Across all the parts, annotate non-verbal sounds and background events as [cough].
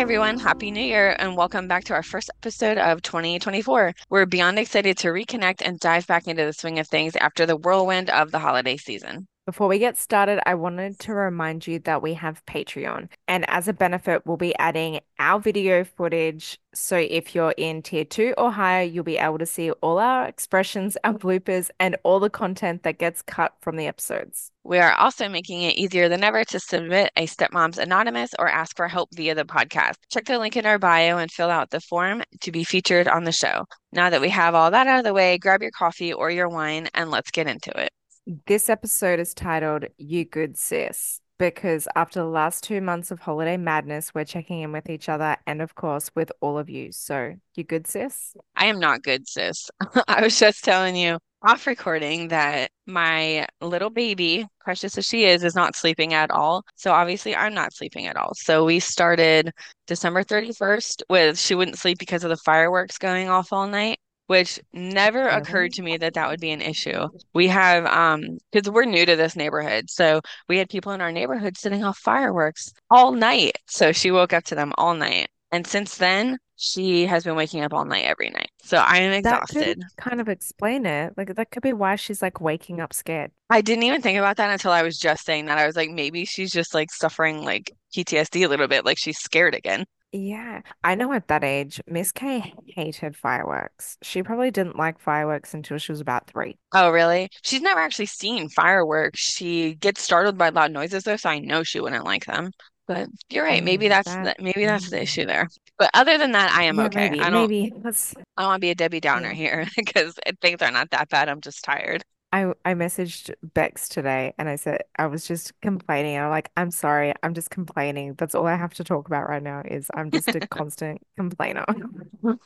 Hi, everyone. Happy New Year, and welcome back to our first episode of 2024. We're beyond excited to reconnect and dive back into the swing of things after the whirlwind of the holiday season. Before we get started, I wanted to remind you that we have Patreon. And as a benefit, we'll be adding our video footage. So if you're in tier two or higher, you'll be able to see all our expressions, our bloopers, and all the content that gets cut from the episodes. We are also making it easier than ever to submit a Stepmoms Anonymous or ask for help via the podcast. Check the link in our bio and fill out the form to be featured on the show. Now that we have all that out of the way, grab your coffee or your wine and let's get into it. This episode is titled You Good Sis because after the last two months of holiday madness, we're checking in with each other and, of course, with all of you. So, you good, sis? I am not good, sis. [laughs] I was just telling you off recording that my little baby, precious as she is, is not sleeping at all. So, obviously, I'm not sleeping at all. So, we started December 31st with she wouldn't sleep because of the fireworks going off all night which never occurred to me that that would be an issue. We have, um, because we're new to this neighborhood, so we had people in our neighborhood setting off fireworks all night. So she woke up to them all night. And since then, she has been waking up all night every night. So I am exhausted. kind of explain it. Like that could be why she's like waking up scared. I didn't even think about that until I was just saying that. I was like, maybe she's just like suffering like PTSD a little bit, like she's scared again. Yeah, I know at that age, Miss K hated fireworks. She probably didn't like fireworks until she was about three. Oh, really? She's never actually seen fireworks. She gets startled by loud noises though, so I know she wouldn't like them. But you're right. Maybe Mm, that's that, the, maybe that's the mm, issue there. But other than that, I am yeah, okay. maybe, I don't maybe. That's, I don't want to be a Debbie Downer yeah. here [laughs] because things are not that bad. I'm just tired. I I messaged Bex today and I said I was just complaining. I'm like, I'm sorry, I'm just complaining. That's all I have to talk about right now is I'm just a [laughs] constant complainer. [laughs]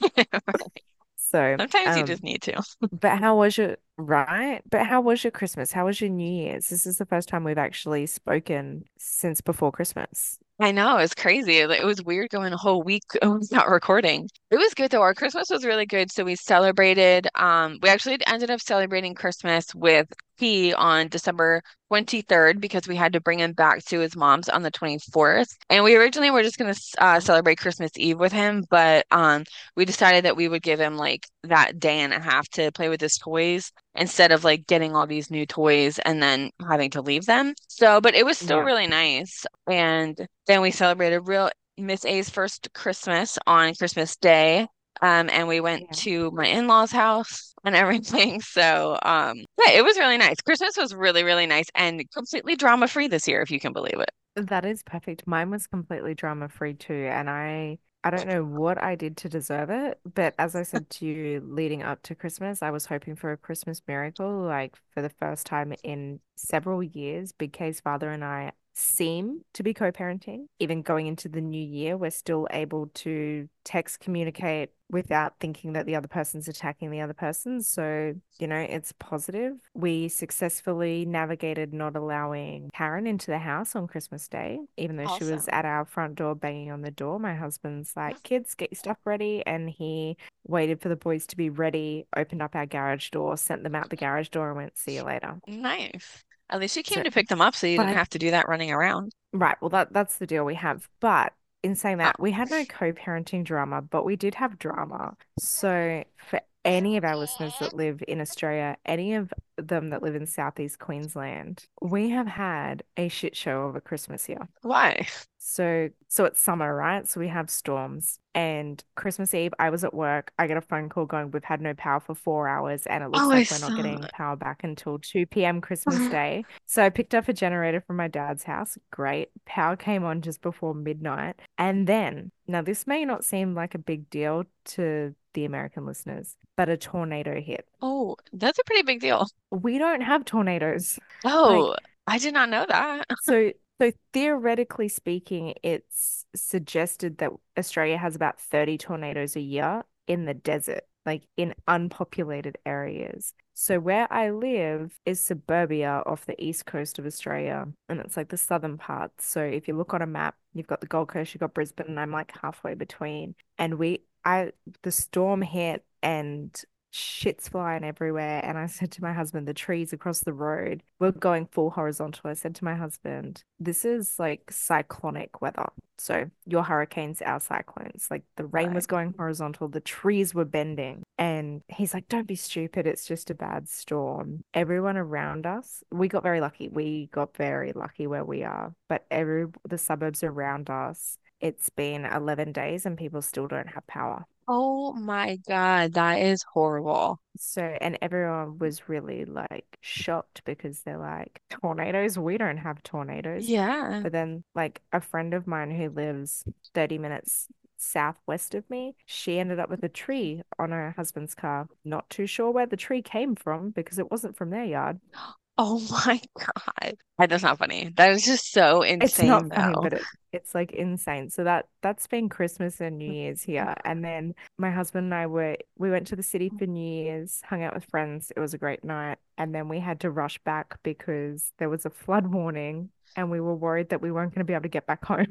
So, Sometimes you um, just need to. [laughs] but how was your right? But how was your Christmas? How was your New Year's? This is the first time we've actually spoken since before Christmas. I know, it's crazy. It was weird going a whole week [laughs] not recording. It was good though. Our Christmas was really good. So we celebrated, um, we actually ended up celebrating Christmas with he on December 23rd because we had to bring him back to his mom's on the 24th. And we originally were just gonna uh, celebrate Christmas Eve with him, but um, we decided that we would give him like that day and a half to play with his toys instead of like getting all these new toys and then having to leave them. So, but it was still Yeah. really nice. And then we celebrated real Miss A's first Christmas on Christmas Day. Um, and we went Yeah. to my in-laws' house and everything. [laughs] So, um, yeah, it was really nice. Christmas was really, really nice and completely drama-free this year, if you can believe it. That is perfect. Mine was completely drama free too, and I I don't know what I did to deserve it, but as I said to you leading up to Christmas, I was hoping for a Christmas miracle. Like for the first time in several years, Big K's father and I seem to be co-parenting. Even going into the new year, we're still able to text communicate without thinking that the other person's attacking the other person. So, you know, it's positive. We successfully navigated not allowing Karen into the house on Christmas Day, even though she was at our front door banging on the door. My husband's like, kids, get your stuff ready. And he waited for the boys to be ready, opened up our garage door, sent them out the garage door, and went, see you later. Nice. At least you came So, to pick them up so you didn't but have to do that running around. Right. Well, that that's the deal we have. But in saying that, ah, we had no co-parenting drama, but we did have drama. So for any of our listeners that live in Australia, any of them that live in Southeast Queensland, we have had a shit show of a Christmas here. why? So, so it's summer, right? So we have storms. And Christmas Eve, I was at work. I get a phone call going, we've had no power for four hours, and it looks Oh, I like we're not getting power back until 2 p.m. Christmas [laughs] Day. So I picked up a generator from my dad's house. Great. Power came on just before midnight. And then, now this may not seem like a big deal to the American listeners, but a tornado hit. Oh, that's a pretty big deal. We don't have tornadoes. Like, Oh, I did not know that. [laughs] So, so theoretically speaking, it's suggested that Australia has about 30 tornadoes a year in the desert, like in unpopulated areas. So where I live is suburbia off the east coast of Australia, and it's like the southern part. So if you look on a map, you've got the Gold Coast, you've got Brisbane, and I'm like halfway between. And we, I, the storm hit and shit's flying everywhere. And I said to my husband, the trees across the road were going full horizontal. I said to my husband, this is like cyclonic weather. So your hurricanes, our cyclones. Like the rain Right. was going horizontal, the trees were bending. And he's like, don't be stupid. It's just a bad storm. Everyone around us, we got very lucky. We got very lucky where we are, but every the suburbs around us, it's been 11 days and people still don't have power. Oh my God, that is horrible. So, and everyone was really like shocked because they're like, tornadoes? We don't have tornadoes. Yeah. But then, like, a friend of mine who lives 30 minutes southwest of me, she ended up with a tree on her husband's car. Not too sure where the tree came from because it wasn't from their yard. [gasps] [gasps] Oh Oh [laughs] my God. That is not funny. That is just so insane. It's not funny, but it, it's like insane. So that that's been Christmas and New Year's here. And then my husband and I were we went to the city for New Year's, hung out with friends. It was a great night. And then we had to rush back because there was a flood warning and we were worried that we weren't going to be able to get back [laughs] home.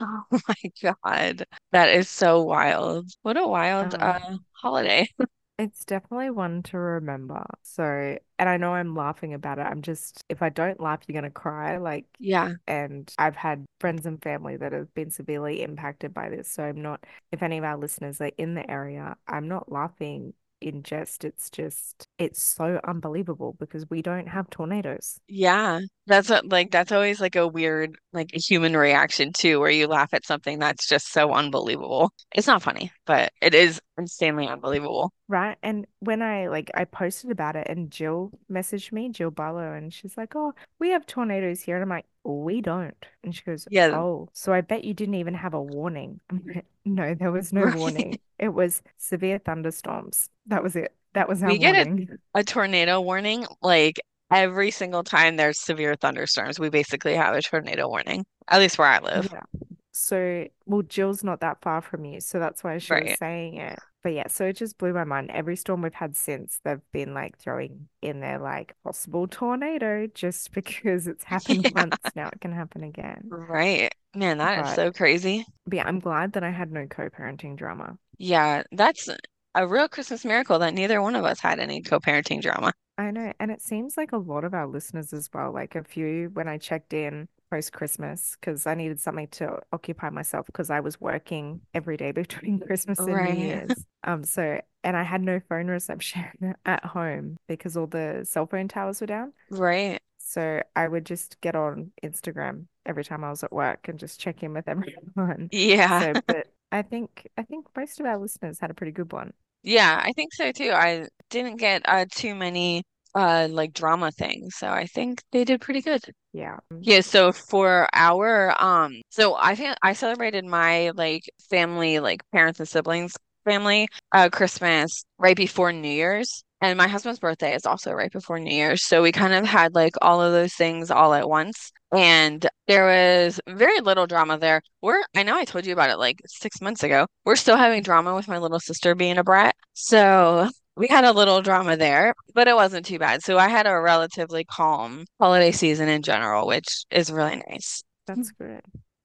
Oh [laughs] my God. That is so wild. What a wild Um, uh holiday. It's definitely one to remember. So, and I know I'm laughing about it. I'm just, if I don't laugh, you're gonna cry. Like, Yeah. and I've had friends and family that have been severely impacted by this. So I'm not, if any of our listeners are in the area, I'm not laughing in jest. It's just, it's so unbelievable because we don't have tornadoes. Yeah. That's what, like that's always like a weird like human reaction too, where you laugh at something that's just so unbelievable. It's not funny, but it is insanely unbelievable. Right. And when I like I posted about it and Jill messaged me, Jill Barlow, and she's like, Oh, we have tornadoes here. And I'm like, We don't. And she goes, Yeah, Oh, so I bet you didn't even have a warning. [laughs] Like, No, there was no right. warning. It was severe thunderstorms. That was it. That was our We get a, warning. a tornado warning like every single time there's severe thunderstorms. We basically have a tornado warning, at least where I live. Yeah. So, well, Jill's not that far from you, so that's why she was saying it. But yeah, so it just blew my mind. Every storm we've had since, they've been like throwing in there like possible tornado just [laughs] because it's [laughs] happened Yeah. once. Now it can happen again. Right. Man, that is But, so crazy. but yeah, I'm glad that I had no co-parenting drama. Yeah, that's a real Christmas miracle that neither one of us had any co-parenting drama. I know, and it seems like a lot of our listeners as well. Like a few when I checked in post-Christmas because I needed something to occupy myself because I was working every day [laughs] between Christmas and New Year's. Um, so and I had no phone reception [laughs] at home because all the cell phone towers were down. Right. So I would just get on Instagram every time I was at work and just check in with [laughs] everyone. Yeah. So, but I think I think most of our listeners had a pretty good one. Yeah, I think so too. I didn't get uh too many uh like drama things, so I think they did pretty good. Yeah. Yeah, so for our um so I think I celebrated my like family, like parents and siblings family uh Christmas right before New Year's. And my husband's birthday is also right before New Year's. So we kind of had like all of those things all at once. And there was very little drama there. We're I know I told you about it like six months ago. We're still having drama with my little sister being a brat. So we had a little drama there, but it wasn't too bad. So I had a relatively calm holiday season in general, which is really nice. That's good.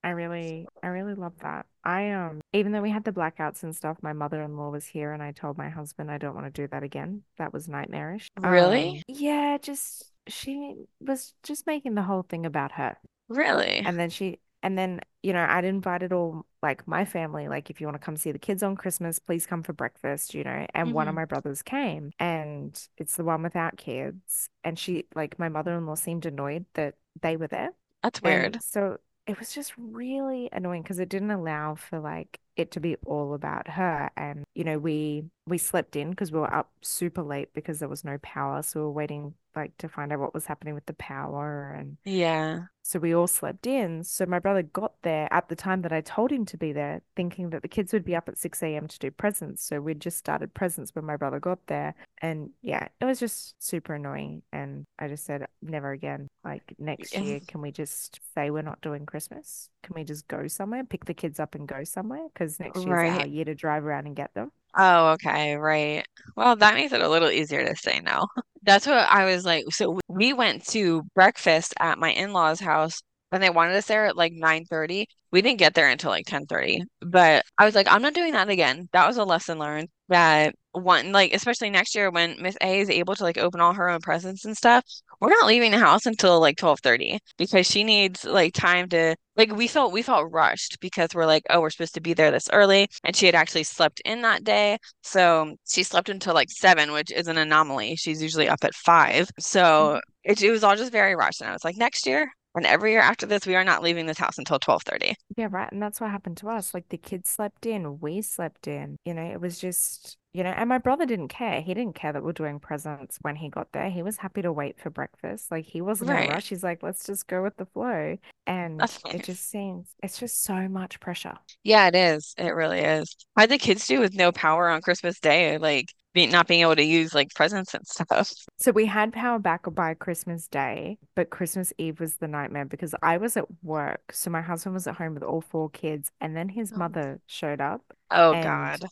I really, I really love that. I um, even though we had the blackouts and stuff, my mother-in-law was here, and I told my husband I don't want to do that again. That was nightmarish. Um, Really? yeah, just she was just making the whole thing about her, Really? and then she, and then you know, I'd invited all like my family, like if you want to come see the kids on Christmas, please come for breakfast, you know. And one of hmm my brothers came, and it's the one without kids, and she, like, my mother-in-law seemed annoyed that they were there. That's And weird. so it was just really annoying because it didn't allow for like it to be all about her. And you know, we we slept in because we were up super late because there was no power. So we were waiting like to find out what was happening with the power and Yeah. so we all slept in. So my brother got there at the time that I told him to be there, thinking that the kids would be up at 6 a.m. to do presents. So we'd just started presents when my brother got there. And yeah, it was just super annoying. And I just said, never again. Like next year, can we just say we're not doing Christmas? Can we just go somewhere, pick the kids up and go somewhere? Because next year's our Right. year to drive around and get them. Oh, okay, right. Well, that makes it a little easier to say no. That's what I was like. So we went to breakfast at my in-laws' house and they wanted us there at like 9:30. We didn't get there until like 10:30. But I was like, I'm not doing that again. That was a lesson learned that one like especially next year when Miss A is able to like open all her own presents and stuff, we're not leaving the house until like 12:30 because she needs like time to like we felt we felt rushed because we're like, oh, we're supposed to be there this early. And she had actually slept in that day. So she slept until like seven, which is an anomaly. She's usually up at five. So mm-hmm. it, it was all just very rushed. And I was like, next year and every year after this, we are not leaving this house until 12:30. Yeah, right. And that's what happened to us. Like the kids slept in, we slept in. You know, it was just, you know, and my brother didn't care. He didn't care that we're doing presents when he got there. He was happy to wait for breakfast. Like he wasn't in a rush. He's like, let's just go with the flow. And That's it just seems, it's just so much pressure. Yeah, it is. It really is. How'd the kids do with no power on Christmas Day? Like be, not being able to use like presents and [laughs] stuff. So we had power back by Christmas Day, but Christmas Eve was the nightmare because I was at work. So my husband was at home with all four kids, and then his Oh, mother showed up Oh, and God.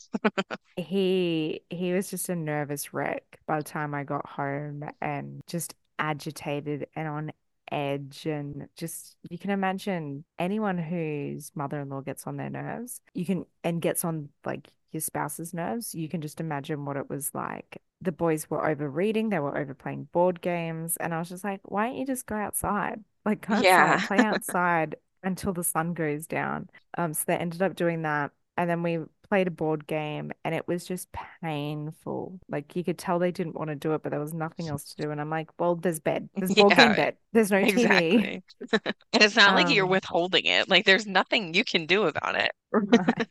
he he was just a nervous wreck by the time I got home and just agitated and on edge and just you can imagine anyone whose mother-in-law gets on their nerves, you can and gets on like your spouse's nerves, you can just imagine what it was like. The boys were overreading, they were over playing board games, and I was just like, why don't you just go outside? Like go outside, Yeah. play outside until the sun goes down. Um, so they ended up doing that. And then we played a board game and it was just painful. Like you could tell they didn't want to do it, but there was nothing else to do. And I'm like, well, there's bed. [laughs] There's board game bed. There's no TV. [laughs] And it's not like you're Um, withholding it. Like there's nothing you can do about it. [laughs] right.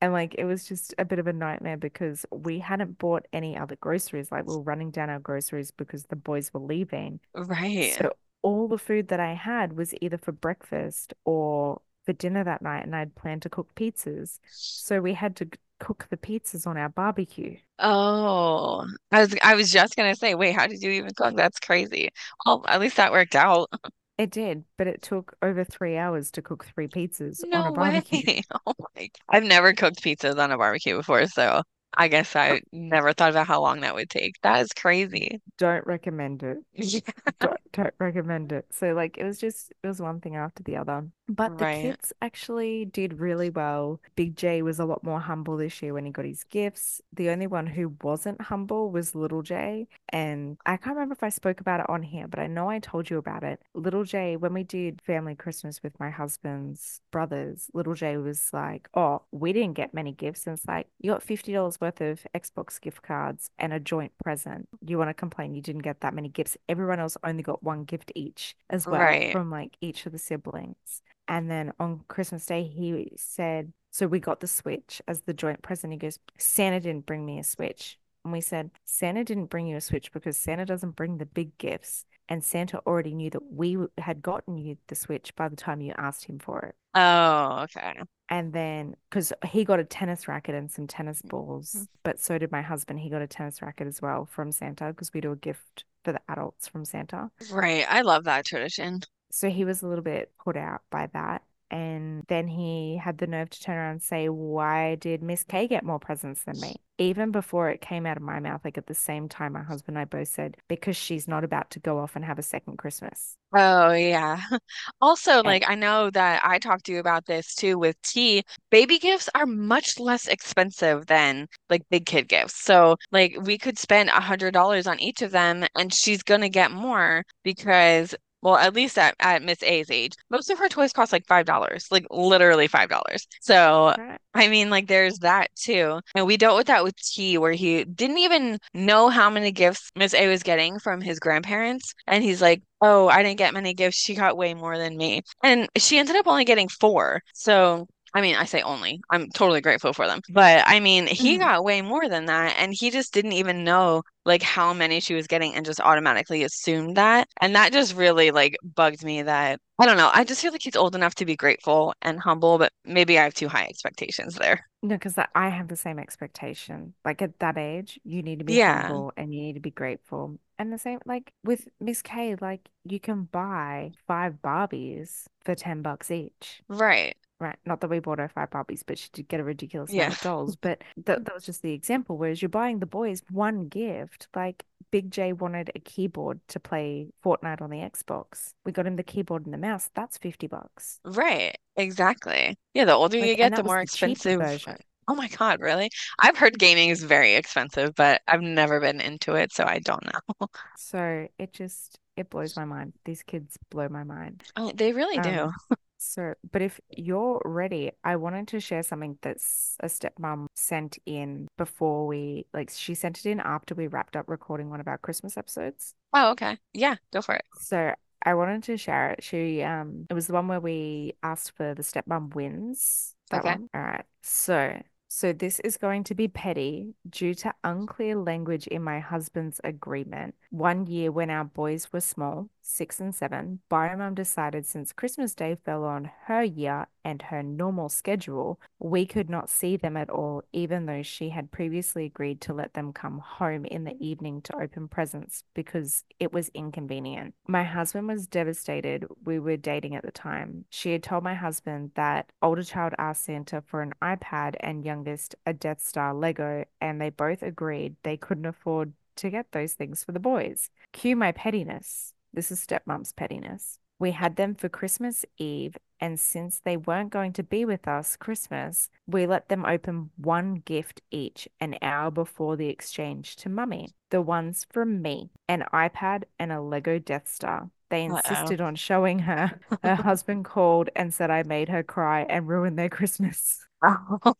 And like it was just a bit of a nightmare because we hadn't bought any other groceries. Like we were running down our groceries because the boys were leaving. Right. So all the food that I had was either for breakfast or for dinner that night, and I'd planned to cook pizzas. So we had to cook the pizzas on our barbecue. Oh, I was I was just gonna say, wait, how did you even cook? That's crazy. Well, at least that worked out. [laughs] It did, but it took over three hours to cook three pizzas on a No way. barbecue. [laughs] Oh my. I've never cooked pizzas on a barbecue before, so I guess I never thought about how long that would take. That is crazy. Don't recommend it. [laughs] Yeah. [laughs] Don't, don't recommend it. So like it was just it was one thing after the other. But the Right. kids actually did really well. Big J was a lot more humble this year when he got his gifts. The only one who wasn't humble was Little J. And I can't remember if I spoke about it on here, but I know I told you about it. Little J, when we did family Christmas with my husband's brothers, Little J was like, Oh, we didn't get many gifts. And it's like, you got $50 worth of Xbox gift cards and a joint present. You want to complain you didn't get that many gifts. Everyone else only got one gift each as well Right. from like each of the siblings. And then on Christmas Day, he said, So we got the Switch as the joint present. He goes, Santa didn't bring me a Switch. And we said, Santa didn't bring you a Switch because Santa doesn't bring the big gifts. And Santa already knew that we had gotten you the Switch by the time you asked him for it. Oh, okay. And then, because he got a tennis racket and some tennis Mhm. balls, but so did my husband. He got a tennis racket as well from Santa because we do a gift for the adults from Santa. Right. I love that tradition. So he was a little bit put out by that. And then he had the nerve to turn around and say, Why did Miss K get more presents than me? Even before it came out of my mouth, like at the same time, my husband and I both said, Because she's not about to go off and have a second Christmas. Oh, yeah. [laughs] Also, And like, I know that I talked to you about this too with T. Baby gifts are much less expensive than like big kid gifts. So, like, we could spend a hundred dollars on each of them, and she's gonna get more because, well, at least at, at Miss A's age, most of her toys cost like five dollars, like literally five dollars. So, right. I mean, like, there's that too. And we dealt with that with T, where he didn't even know how many gifts Miss A was getting from his grandparents. And he's like, Oh, I didn't get many gifts. She got way more than me. And she ended up only getting four. So, I mean, I say only. I'm totally grateful for them. But I mean, he Mhm. got way more than that. And he just didn't even know like how many she was getting and just automatically assumed that. And that just really like bugged me that I don't know. I just feel like he's old enough to be grateful and humble, but maybe I have too high expectations there. No, because I have the same expectation. Like at that age, you need to be Yeah, humble and you need to be grateful. And the same, like with Miss K, like you can buy five Barbies for 10 bucks each. right. Right. Not that we bought her five Barbies, but she did get a ridiculous amount of dolls. [laughs] But that that was just the example. Whereas you're buying the boys one gift, like Big J wanted a keyboard to play Fortnite on the Xbox. We got him the keyboard and the mouse. That's 50 bucks. Right. Exactly. Yeah, the older you Like, and get, the more the expensive version. [laughs] Oh my God, really? I've heard gaming is very expensive, but I've never been into it, so I don't know. [laughs] So it just it blows my mind. These kids blow my mind. Oh, they really um, do. So but if you're ready, I wanted to share something that's a stepmom sent in before we like she sent it in after we wrapped up recording one of our Christmas episodes. Oh, okay. Yeah, go for it. So I wanted to share it. She um it was the one where we asked for the stepmom wins. That Okay. one. All right. So so this is going to be petty due to unclear language in my husband's agreement. One year when our boys were small, six and seven, Biomum decided since Christmas Day fell on her year and her normal schedule, we could not see them at all, even though she had previously agreed to let them come home in the evening to open presents because it was inconvenient. My husband was devastated. We were dating at the time. She had told my husband that older child asked Santa for an iPad and youngest a Death Star Lego, and they both agreed they couldn't afford to get those things for the boys. Cue my pettiness. This is stepmom's pettiness. We had them for Christmas Eve, and since they weren't going to be with us Christmas, we let them open one gift each an hour before the exchange to mummy. The ones from me, an iPad and a Lego Death Star. They Uh-oh. insisted on showing her. Her [laughs] husband called and said I made her cry and ruined their Christmas. [laughs]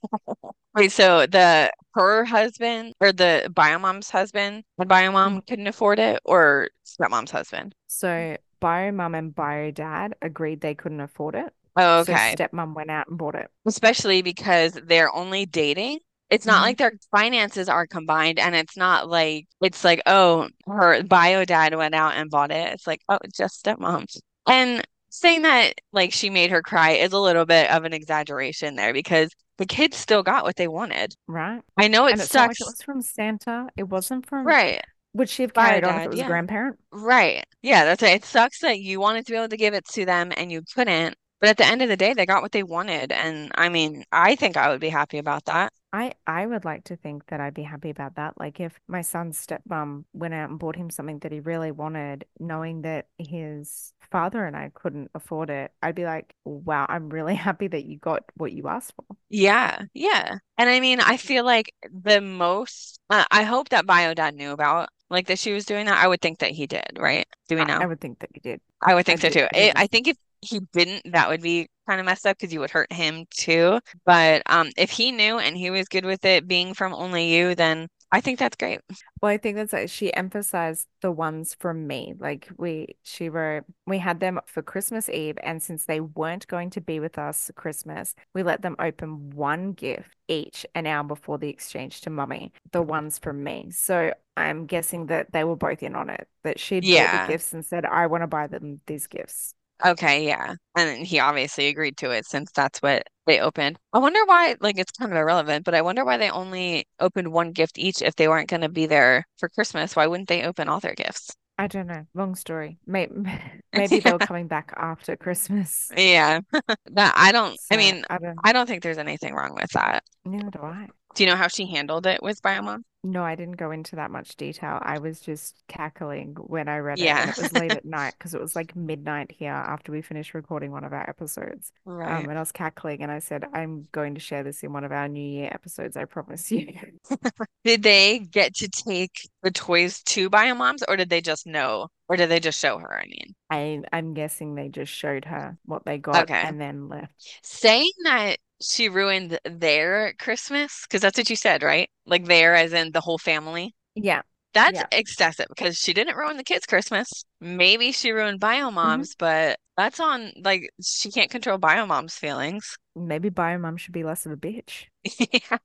Wait, so the her husband or the biomom's husband and Mhm. biomom couldn't afford it, or stepmom's husband? So bio mum and bio dad agreed they couldn't afford it. Oh, So okay. stepmom went out and bought it. Especially because they're only dating. It's not hmm like their finances are combined, and it's not like it's like, oh, her bio dad went out and bought it. It's like, oh, it's just stepmom's. And saying that like she made her cry is a little bit of an exaggeration there because the kids still got what they wanted. Right. I know it And it's like it was from Santa. It wasn't from, Right. would she have carried on if it was a grandparent? Right. Yeah, that's it. It sucks that you wanted to be able to give it to them and you couldn't. But at the end of the day, they got what they wanted. And I mean, I think I would be happy about that. I I would like to think that I'd be happy about that. Like if my son's stepmom went out and bought him something that he really wanted, knowing that his father and I couldn't afford it, I'd be like, wow, I'm really [laughs] happy that you got what you asked for. Yeah, yeah. And I mean, I feel like the most, uh, I hope that Bio Dad knew about like that she was doing that. I would think that he did, right? Do we I, I would think that he did. I would I think so do. too. I I think if he didn't, that would be kind of messed up because you would hurt him too. But um, if he knew and he was good with it being from only you, then I think that's great. Well, I think that's like she emphasized the ones from me. Like we, she wrote, we had them for Christmas Eve, and since they weren't going to be with us Christmas, we let them open one gift each an hour before the exchange to mummy, the ones from me. So I'm guessing that they were both in on it, that she'd bought the gifts and said, I want to buy them these gifts. Okay, yeah. And he obviously agreed to it since that's what they opened. I wonder why, like, it's kind of irrelevant, but I wonder why they only opened one gift each if they weren't going to be there for Christmas. Why wouldn't they open all their gifts? I don't know. Long story. Maybe, [laughs] maybe they were [laughs] coming back after Christmas. Yeah. [laughs] That I don't, I mean, I don't, I don't think there's anything wrong with that. neither do I. Do you know how she handled it with Biomom? No, I didn't go into that much detail. I was just cackling when I read it, and Yeah. it was late [laughs] at night because it was like midnight here after we finished recording one of our episodes. Um, Right. and I was cackling, and I said, "I'm going to share this in one of our New Year episodes. I promise you." [laughs] Did they get to take the toys to Biomoms or did they just know? Or did they just show her? I mean, I I'm guessing they just showed her what they got okay. and then left. saying that she ruined their Christmas, because that's what you said, right? Like there, as in the whole family. Yeah, That's yeah. excessive because she didn't ruin the kids' Christmas. Maybe she ruined hmm Biomom's, but that's on like she can't control Biomom's feelings. Maybe Biomum should be less of a bitch. [laughs] Yeah.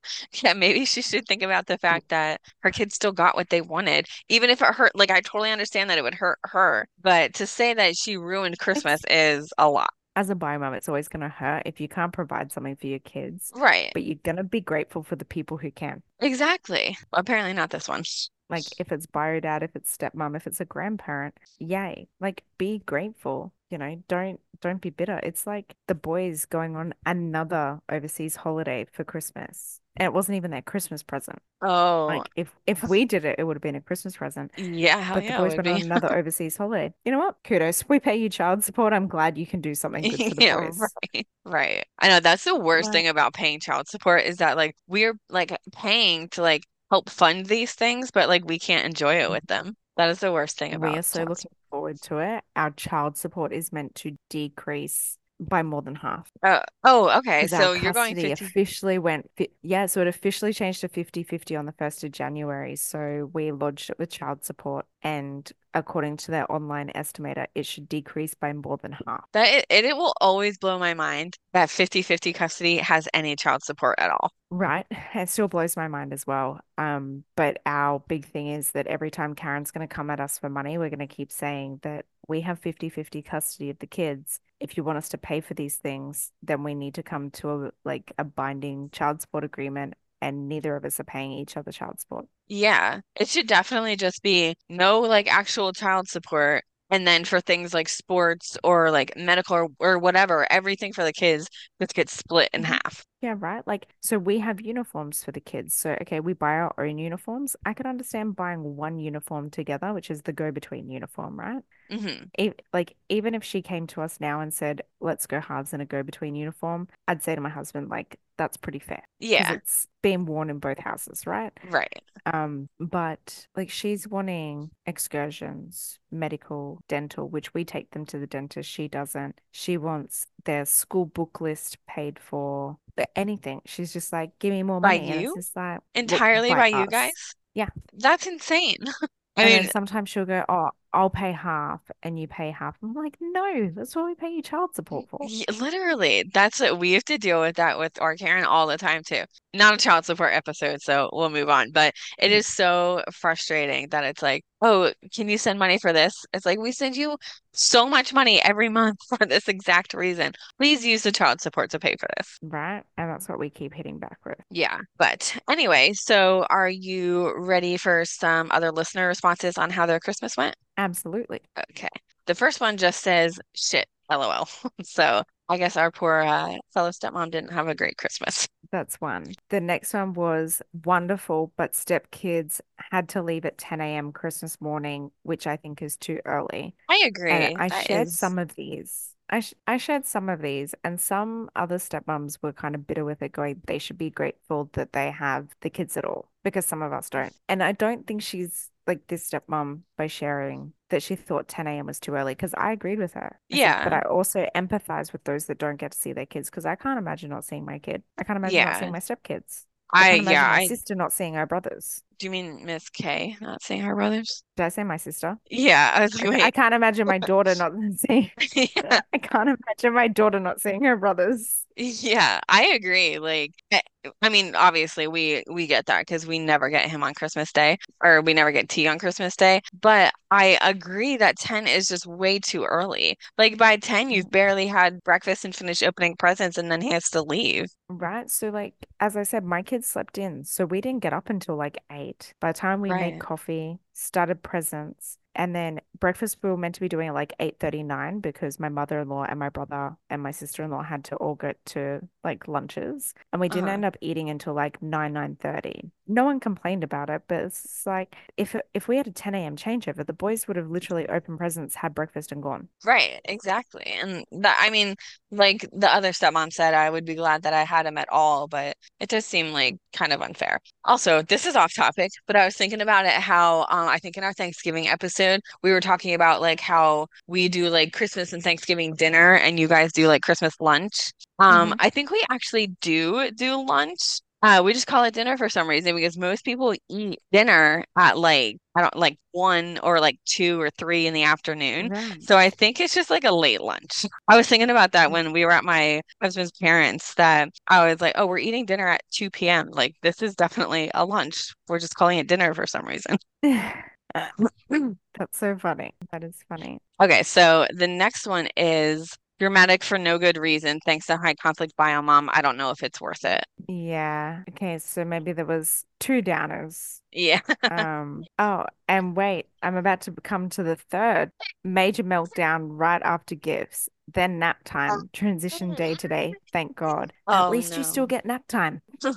Yeah, maybe she should think about the fact that her kids still got what they wanted, even if it hurt. Like I totally understand that it would hurt her, but to say that she ruined Christmas It's is a lot. As a bio mom, it's always going to hurt if you can't provide something for your kids, Right. but you're going to be grateful for the people who can. Exactly. Apparently not this one. Like if it's bio dad, if it's stepmom, if it's a grandparent, yay. Like be grateful, you know, don't don't be bitter. It's like the boys going on another overseas holiday for Christmas. And it wasn't even that Christmas present. Oh, Like if if we did it, it would have been a Christmas present. yeah, But the yeah, it boys would went on another [laughs] overseas holiday. You know what? Kudos. We pay you child support. I'm glad you can do something good for the Yeah, boys. right. Right. I know that's the worst Right. thing about paying child support is that like we're like paying to like help fund these things, but like we can't enjoy it with them. That is the worst thing about. We are so looking forward to it. Our child support is meant to decrease by more than half. Uh, oh, okay. So you're going custody 50. officially went, fi- yeah, so it officially changed to 50-50 on the 1st of January. So we lodged it with child support, and according to their online estimator, it should decrease by more than half. That it, it, it will always blow my mind that 50-50 custody has any child support at all. Right. It still blows my mind as well. Um, but our big thing is that every time Karen's going to come at us for money, we're going to keep saying that we have 50-50 custody of the kids. If you want us to pay for these things, then we need to come to a like a binding child support agreement, and neither of us are paying each other child support. Yeah, it should definitely just be no like actual child support. And then for things like sports or like medical or, or whatever, everything for the kids just gets split in Mhm. half. Yeah, right. Like, so we have uniforms for the kids. So, okay, we buy our own uniforms. I could understand buying one uniform together, which is the go-between uniform, right? hmm e like even if she came to us now and said, "Let's go halves in a go-between uniform," I'd say to my husband, like, that's pretty fair Yeah, it's being worn in both houses, right? right. Um, but like she's wanting excursions, medical, dental, which we take them to the dentist. She doesn't. She wants their school book list paid for, but anything. She's just like, give me more By money. And it's you? just like, Entirely by by you guys? Yeah. That's insane. [laughs] I mean, sometimes she'll go, Oh, I'll pay half and you pay half. I'm like, No, that's what we pay you child support for. y- literally, that's what we have to deal with that with our Karen all the time too. Not a child support episode, so we'll move on. But it Mhm. so frustrating that it's like, oh, can you send money for this? It's like we send you so much money every month [laughs] for this exact reason. Please use the child support to pay for this. Right? And that's what we keep hitting back with. Yeah. But anyway, so are you ready for some other listener responses on how their Christmas went? Absolutely. Okay. The first one just says shit, LOL. [laughs] So I guess our poor uh, fellow stepmom didn't have a great Christmas. That's one. The next one was wonderful, but stepkids had to leave at 10 a.m. Christmas morning, which I think is too early. I And agree. I That shared is, some of these. I sh I shared some of these, and some other stepmoms were kind of bitter with it, going they should be grateful that they have the kids at all, because some of us don't. And I don't think she's like this stepmom by sharing that she thought 10 a.m. was too early, because I agreed with her. I said, but I also empathize with those that don't get to see their kids, because I can't imagine not seeing my kid. I can't imagine not seeing my stepkids. I I, can't yeah, my I, sister not seeing her brothers. Do you mean Miss K not seeing her brothers? Did I say my sister? Yeah, I was like, I can't imagine my daughter not [laughs] seeing. [laughs] Yeah, [laughs] I can't imagine my daughter not seeing her brothers. yeah, I agree. Like, I, I mean, obviously we we get that because we never get him on Christmas Day, or we never get T on Christmas Day. But I agree that 10 is just way too early. Like by 10, you've mm. barely had breakfast and finished opening presents, and then he has to leave. Right. So, like, as I said, my kids slept in. So we didn't get up until like eight. By the time we made coffee, started presents, and then breakfast we were meant to be doing at like 8:39 because my mother-in-law and my brother and my sister-in-law had to all go to like lunches. And we didn't Uh-huh. end up eating until like 9, 9:30. No one complained about it, but it's like if if we had a 10 a.m. changeover, the boys would have literally opened presents, had breakfast, and gone. Right, exactly. And that, I mean, like the other stepmom said, I would be glad that I had him at all, but it does seem like kind of unfair. Also, this is off topic, but I was thinking about it how um, I think in our Thanksgiving episode, we were talking about like how we do like Christmas and Thanksgiving dinner and you guys do like Christmas lunch. Um, hmm I think we actually do do lunch. Uh, we just call it dinner for some reason because most people eat dinner at like I don't like one or like two or three in the afternoon. Right. So I think it's just like a late lunch. [laughs] I was thinking about that when we were at my husband's parents that I was like, oh, we're eating dinner at 2 p.m. Like this is definitely a lunch. We're just calling it dinner for some reason. [laughs] [laughs] That's so funny. That is funny. Okay, so the next one is dramatic for no good reason. Thanks to high conflict bio mom. I don't know if it's worth it. Yeah. Okay, so maybe there was two downers. Yeah. [laughs] Um, oh, and wait, I'm about to come to the third major meltdown right after gifts. then nap time, transition day today. Thank God. At Oh least you still get nap time. [laughs]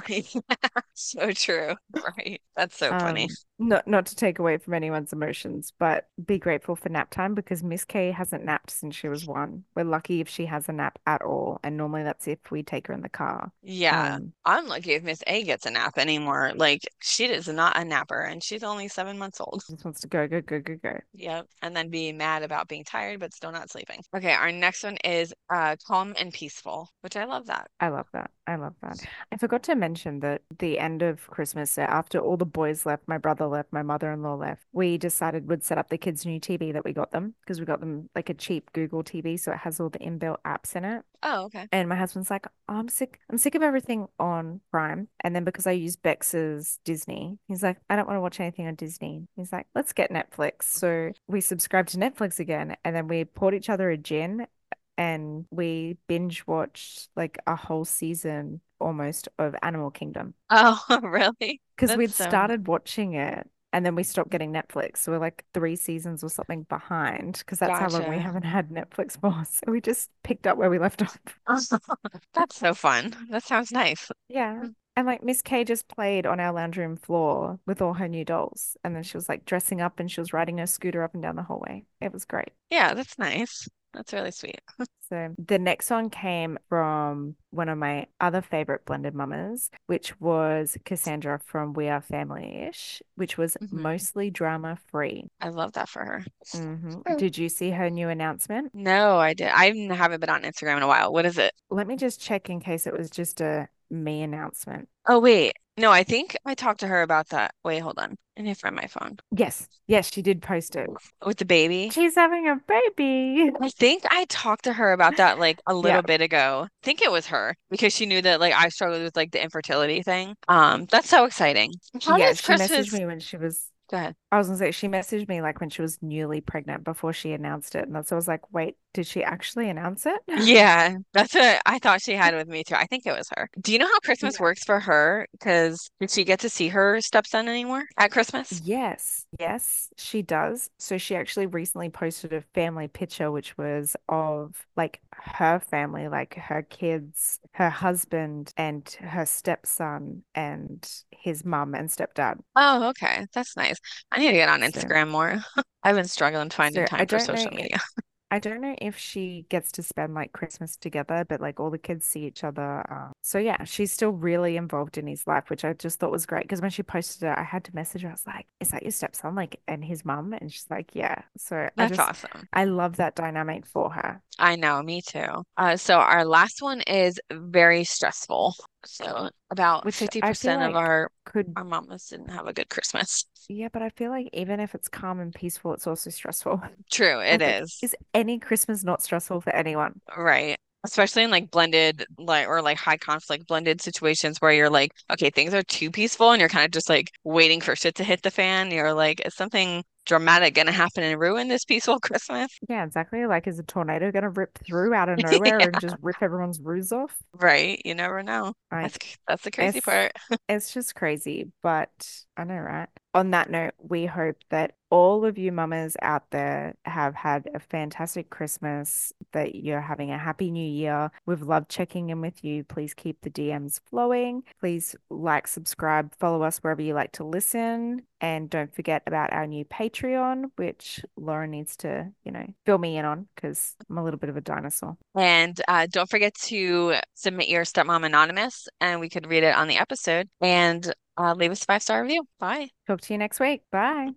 So true. Right. That's so funny. Not not to take away from anyone's emotions, but be grateful for nap time because Miss K hasn't napped since she was one. We're lucky if she has a nap at all, and normally that's if we take her in the car. Yeah. Um, I'm lucky if Miss A gets a nap anymore. Like she is not a napper and she's only seven months old. just wants to go, go, go, go, go. Yep. And then be mad about being tired but still not sleeping. Okay, our next one is uh calm and peaceful, which I love that. I love that. I love that. I forgot to mention that the end of Christmas, after all the boys left, my brother left, my mother-in-law left, we decided we'd set up the kids' new TV that we got them because we got them like a cheap Google TV, so it has all the inbuilt apps in it. Oh, okay. And my husband's like, "Oh, I'm sick. I'm sick of everything on Prime. And then because I use Bex's Disney, he's like, I don't want to watch anything on Disney. He's like, let's get Netflix. So we subscribed to Netflix again, and then we poured each other a gin and we binge watched like a whole season almost of Animal Kingdom Oh, [laughs] really? because we'd so started watching it. And then we stopped getting Netflix. So we're like three seasons or something behind because that's how long we haven't had Netflix for. [laughs] So we just picked up where we left off. [laughs] That's so fun. That sounds nice. Yeah. Hmm. And like Miss K just played on our lounge room floor with all her new dolls. And then she was like dressing up and she was riding her scooter up and down the hallway. It was great. Yeah, that's nice. That's really sweet. So the next one came from one of my other favorite blended mamas, which was Cassandra from We Are Family-ish, which was hmm mostly drama free. I love that for her. hmm Did you see her new announcement? No, I did. I haven't been on Instagram in a while. What is it? Let me just check in case it was just a me announcement. Oh, wait. No, I think I talked to her about that. Wait, hold on. I need to find my phone. Yes, yes, she did post it. With the baby. She's having a baby. I think I talked to her about that like a Yeah. little bit ago. I think it was her because she knew that like I struggled with like the infertility thing. Um, that's so exciting. How Yeah, does she messaged me when she was Go ahead. I was gonna say she messaged me like when she was newly pregnant before she announced it. And that's I was like, wait, did she actually announce it? [laughs] Yeah, that's what I thought she had with me too. I think it was her. Do you know how Christmas Yeah. works for her? Because did she get to see her stepson anymore at Christmas? Yes, yes, she does. So she actually recently posted a family picture, which was of like her family, like her kids, her husband, and her stepson, and his mum and stepdad. Oh, okay. That's nice. I need to get on So, Instagram more. [laughs] I've been struggling finding so I time for social media. [laughs] I don't know if she gets to spend like Christmas together, but like all the kids see each other. Um, so yeah, she's still really involved in his life, which I just thought was great. Because when she posted it, I had to message her. I was like, "Is that your stepson?" Like, and his mum, and she's like, "Yeah." So I That's just, awesome. I love that dynamic for her. I know, me too. Uh, so our last one is very stressful. So about Which 50% of like our could, our mamas didn't have a good Christmas. [laughs] yeah, but I feel like even if it's calm and peaceful, it's also stressful. [laughs] True, it Like, is. is any Christmas not stressful for anyone? Right. Especially in like blended like or like high conflict blended situations where you're like, okay, things are too peaceful and you're kind of just like waiting for shit to hit the fan. You're like, is something dramatic gonna happen and ruin this peaceful [laughs] Christmas? Yeah, exactly. Like, is a tornado gonna rip through out of [laughs] nowhere and just rip everyone's roofs off? right. You never know. That's that's the crazy it's part. [laughs] it's just crazy, but I know, right? On that note, we hope that all of you mamas out there have had a fantastic Christmas, that you're having a happy new year. We've loved checking in with you. Please keep the DMs flowing. Please like, subscribe, follow us wherever you like to listen. And don't forget about our new Patreon, which Laura needs to, you know, fill me in on because I'm a little bit of a dinosaur. And uh, don't forget to submit your Stepmom Anonymous and we could read it on the episode. And uh, leave us a five star review. Bye. Talk to you next week. Bye.